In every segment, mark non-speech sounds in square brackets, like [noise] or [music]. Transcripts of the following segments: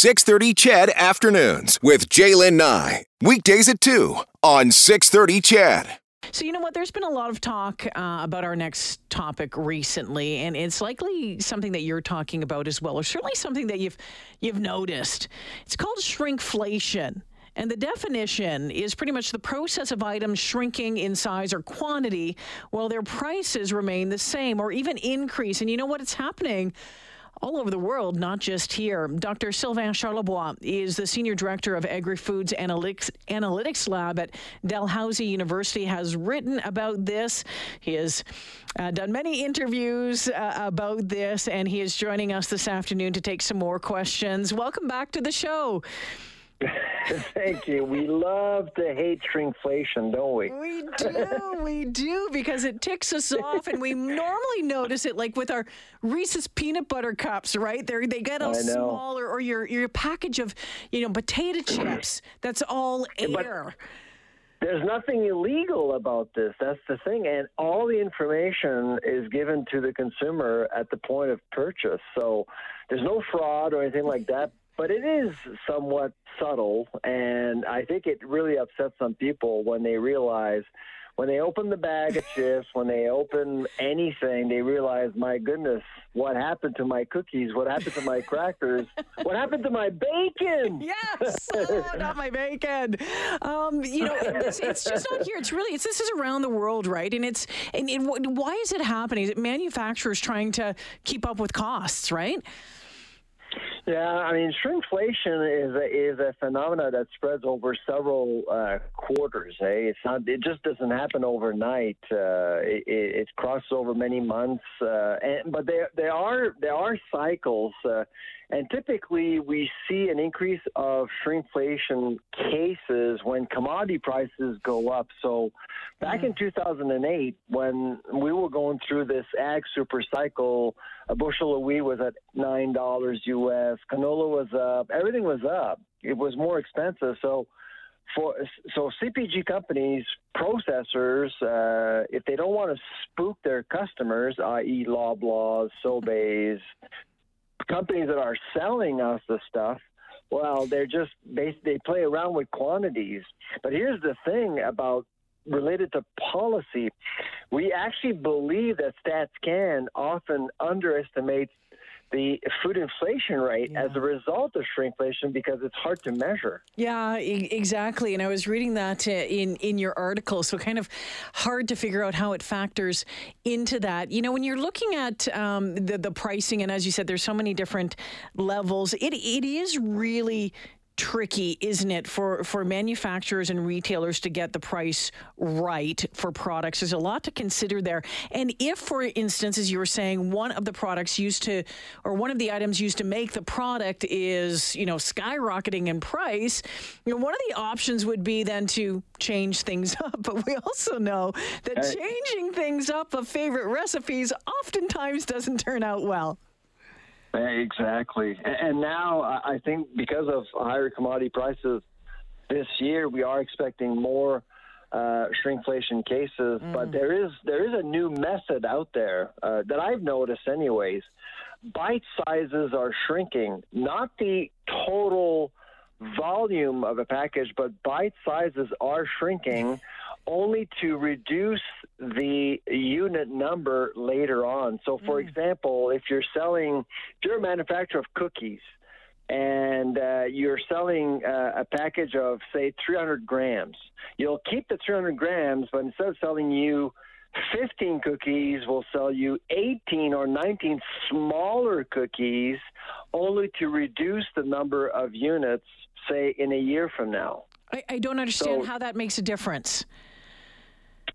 630 CHED Afternoons with Jaylen Nye. Weekdays at 2 on 630 CHED. So, you know what? There's been a lot of talk uh, about our next topic recently, and it's likely something that you're talking about as well, or certainly something that you've you've noticed. It's called shrinkflation. And the definition is pretty much the process of items shrinking in size or quantity while their prices remain the same or even increase. And you know what? It's happening all over the world, not just here. Dr. Sylvain Charlebois is the Senior Director of Agri-Foods Analytics, Analytics Lab at Dalhousie University, has written about this. He has uh, done many interviews uh, about this, and he is joining us this afternoon to take some more questions. Welcome back to the show. [laughs] Thank you. We love to hate shrinkflation, don't we? We do, we do, because it ticks us off, and we normally notice it like with our Reese's peanut butter cups, right? They they get all smaller, or your your package of you know potato chips. [clears throat] That's all air. But there's nothing illegal about this. That's the thing, and all the information is given to the consumer at the point of purchase. So there's no fraud or anything like that but it is somewhat subtle, and I think it really upsets some people when they realize when they open the bag of chips, when they open anything, they realize, my goodness, what happened to my cookies? What happened to my crackers? what happened to my bacon? [laughs] Yes, [laughs] oh, not my bacon. Um, you know, it's, it's, just not here. It's really, it's this is around the world, right? And it's, and, and why is it happening? Is it manufacturers trying to keep up with costs, right? Yeah, I mean, shrinkflation is a, is a phenomenon that spreads over several uh, quarters. Eh? It's not. It just doesn't happen overnight. Uh, it, it, crosses over many months. Uh, and, but there there are there are cycles. And typically, we see an increase of shrinkflation cases when commodity prices go up. So, back in 2008, when we were going through this ag super cycle, a bushel of wheat was at nine dollars US, canola was up, everything was up. It was more expensive. So, for so CPG companies, processors, uh, if they don't want to spook their customers, i.e., Loblaws, Sobeys, companies that are selling us the stuff, well, they're just they they play around with quantities. But here's the thing about related to policy, we actually believe that StatsCan often underestimates the food inflation rate yeah. as a result of shrinkflation because it's hard to measure. Yeah, e- exactly. And I was reading that uh, in in your article, so kind of hard to figure out how it factors into that. You know, when you're looking at um, the the pricing, and as you said, there's so many different levels. It it is really tricky, isn't it, for, for manufacturers and retailers to get the price right for products? There's a lot to consider there. And if, for instance, as you were saying, one of the products used to, or one of the items used to make the product is, you know, skyrocketing in price, you know, one of the options would be then to change things [laughs] up. But we also know that changing things up of favorite recipes oftentimes doesn't turn out well. Exactly. And now I think because of higher commodity prices this year, we are expecting more uh, shrinkflation cases. Mm. But there is there is a new method out there uh, that I've noticed, anyways. Bite sizes are shrinking, not the total volume of a package, but bite sizes are shrinking only to reduce the unit number later on. So, for mm. example, if you're selling, if you're a manufacturer of cookies and uh, you're selling uh, a package of, say, 300 grams, you'll keep the 300 grams, but instead of selling you 15 cookies, we'll sell you 18 or 19 smaller cookies only to reduce the number of units, say, in a year from now. I, I don't understand so, how that makes a difference.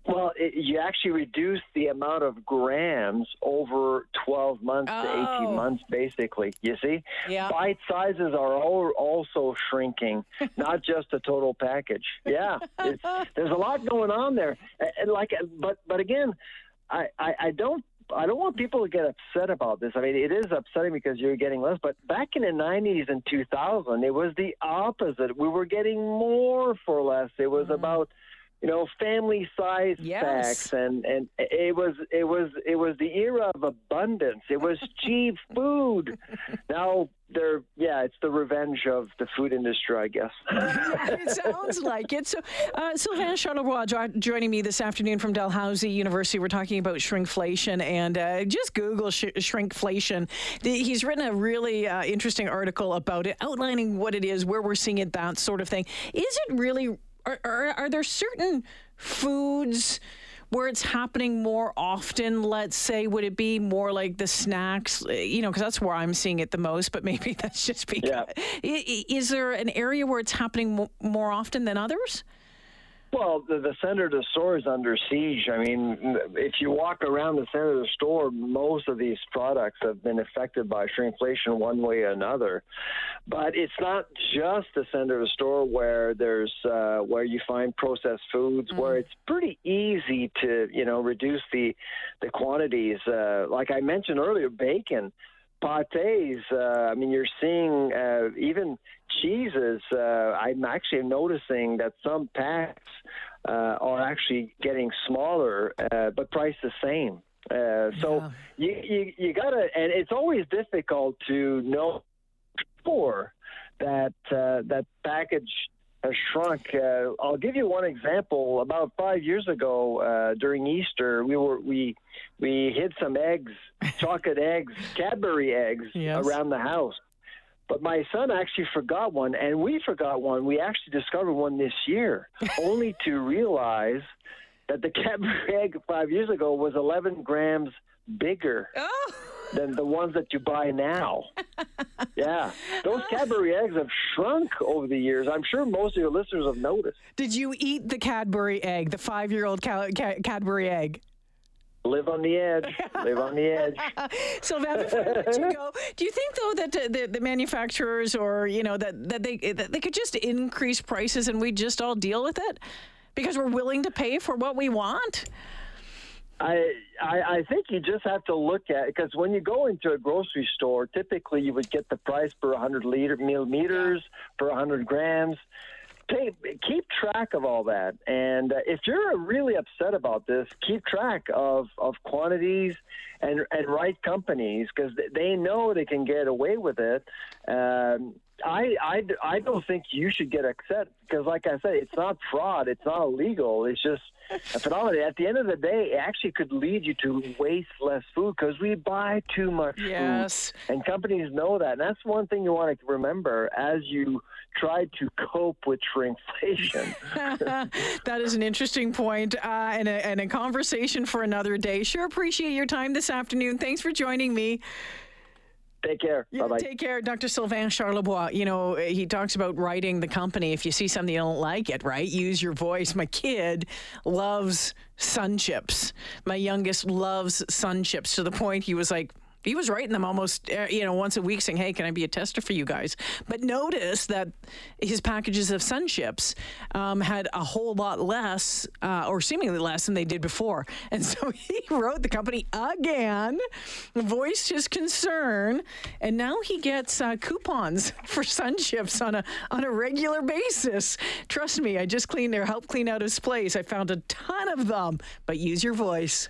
Well, it, you actually reduce the amount of grams over 12 months oh. to 18 months, basically. You see? Yeah. Bite sizes are all, also shrinking, [laughs] not just the total package. Yeah. there's a lot going on there. And like, but, but again, I, I, I don't I don't want people to get upset about this. I mean, it is upsetting because you're getting less, but back in the 90s and 2000, it was the opposite. We were getting more for less. It was mm-hmm. about you know, family size Yes. packs, and and it was it was it was the era of abundance. It was [laughs] cheap food. Now they're yeah, it's the revenge of the food industry, I guess. [laughs] it sounds like it. So, uh, Sylvain Charlebois jo- joining me this afternoon from Dalhousie University. We're talking about shrinkflation, and uh, just Google sh- shrinkflation. The, he's written a really uh, interesting article about it, outlining what it is, where we're seeing it, that sort of thing. Is it really? Are, are, are there certain foods? where it's happening more often, let's say, would it be more like the snacks? You know, because that's where I'm seeing it the most, but [laughs] maybe that's just because. Yeah. Is there an area where it's happening more often than others? Well, the, the center of the store is under siege. I mean, if you walk around the center of the store, most of these products have been affected by shrinkflation one way or another. But it's not just the center of the store where there's uh, where you find processed foods, where it's pretty easy to you know reduce the the quantities. Uh, like I mentioned earlier, bacon pâtés. Uh, I mean, you're seeing uh, even cheeses. Uh, I'm actually noticing that some packs uh, are actually getting smaller, uh, but priced the same. Uh, so you, you you gotta, and it's always difficult to know for that uh, that package has shrunk. Uh, I'll give you one example. About five years ago, uh, during Easter, we were we we hid some eggs, [laughs] chocolate eggs, Cadbury eggs Yes. around the house. But my son actually forgot one, and we forgot one. We actually discovered one this year, [laughs] only to realize that the Cadbury [laughs] egg five years ago was 11 grams bigger Oh, than the ones that you buy now. yeah, those Cadbury eggs have shrunk over the years. I'm sure most of your listeners have noticed. did you eat the Cadbury egg, the five-year-old Ca- Ca- Cadbury egg? Live on the edge. Live on the edge. I let you go, do you think though that uh, the, the manufacturers or you know that that they that they could just increase prices and we just all deal with it because we're willing to pay for what we want? I, I I think you just have to look at because when you go into a grocery store, typically you would get the price per 100 liter millimeters per 100 grams. Take, keep track of all that, and uh, if you're really upset about this, keep track of, of quantities and and right companies because they know they can get away with it. Um, I, I, I don't think you should get upset because, like I said, it's not fraud. It's not illegal. It's just a phenomenon. At the end of the day, it actually could lead you to waste less food because we buy too much Yes. food. And companies know that. And that's one thing you want to remember as you try to cope with shrinkflation. [laughs] [laughs] that is an interesting point, uh, and, a, and a conversation for another day. Sure appreciate your time this afternoon. Thanks for joining me. Take care. Yeah, bye bye. take care, Dr. Sylvain Charlebois. You know, he talks about writing the company. If you see something you don't like it, right, use your voice. My kid loves sun chips. My youngest loves sun chips to the point he was like, he was writing them almost, uh, you know, once a week saying, hey, can I be a tester for you guys? But notice that his packages of sun chips um, had a whole lot less, uh, or seemingly less than they did before. [laughs] And so he wrote the company again, voiced his concern, and now he gets uh, coupons [laughs] for sun chips on a, on a regular basis. Trust me, I just cleaned their help clean out his place. I found a ton of them, but use your voice.